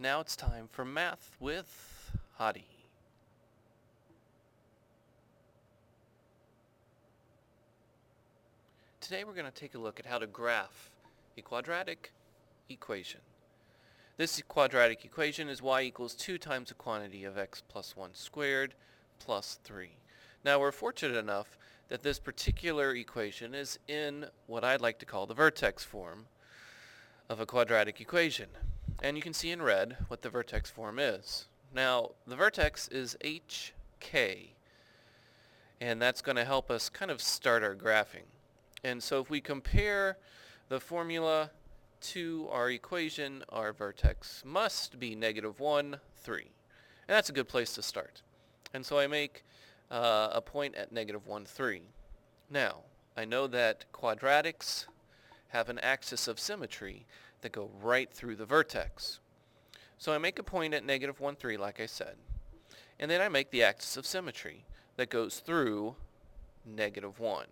Now it's time for math with Hadi. Today we're going to take a look at how to graph a quadratic equation. This quadratic equation is y equals 2 times the quantity of x plus 1 squared plus 3. Now we're fortunate enough that this particular equation is in what I'd like to call the vertex form of a quadratic equation. And you can see in red what the vertex form is. Now the vertex is hk and that's going to help us kind of start our graphing. And so if we compare the formula to our equation, our vertex must be negative 1, 3. And that's a good place to start. And so I make uh, a point at negative 1, 3. Now, I know that quadratics have an axis of symmetry that go right through the vertex. So I make a point at negative 1, 3, like I said. And then I make the axis of symmetry that goes through negative 1.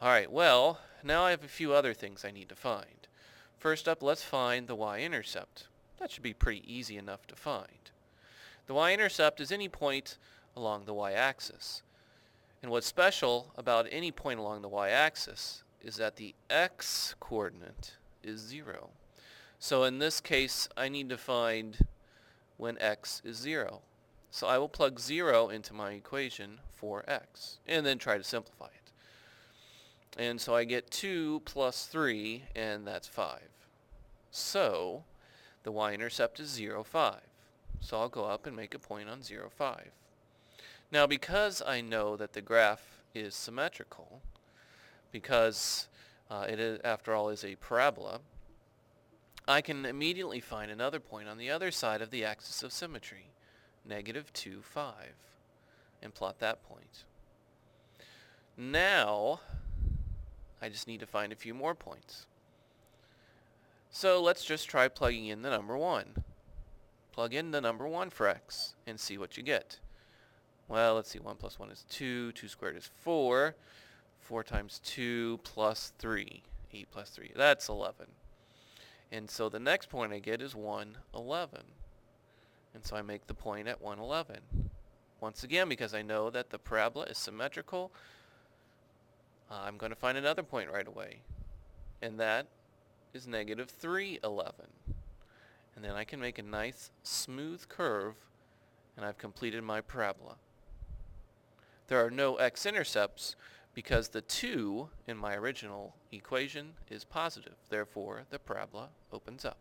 Alright, well, now I have a few other things I need to find. First up, let's find the y-intercept. That should be pretty easy enough to find. The y-intercept is any point along the y-axis. And what's special about any point along the y-axis is that the x-coordinate is 0. So in this case, I need to find when x is 0. So I will plug 0 into my equation for x, and then try to simplify it. And so I get 2 plus 3, and that's 5. So the y-intercept is 0, 5. So I'll go up and make a point on 0, 5. Now because I know that the graph is symmetrical, because uh, it is, after all is a parabola, I can immediately find another point on the other side of the axis of symmetry, negative 2, 5, and plot that point. Now, I just need to find a few more points. So let's just try plugging in the number 1. Plug in the number 1 for x and see what you get. Well, let's see, 1 plus 1 is 2, 2 squared is 4, 4 times 2 plus 3, 8 plus 3, that's 11. And so the next point I get is 111. And so I make the point at 111. Once again, because I know that the parabola is symmetrical, I'm going to find another point right away. And that is negative 311. And then I can make a nice smooth curve and I've completed my parabola. There are no x-intercepts because the 2 in my original equation is positive. Therefore, the parabola opens up.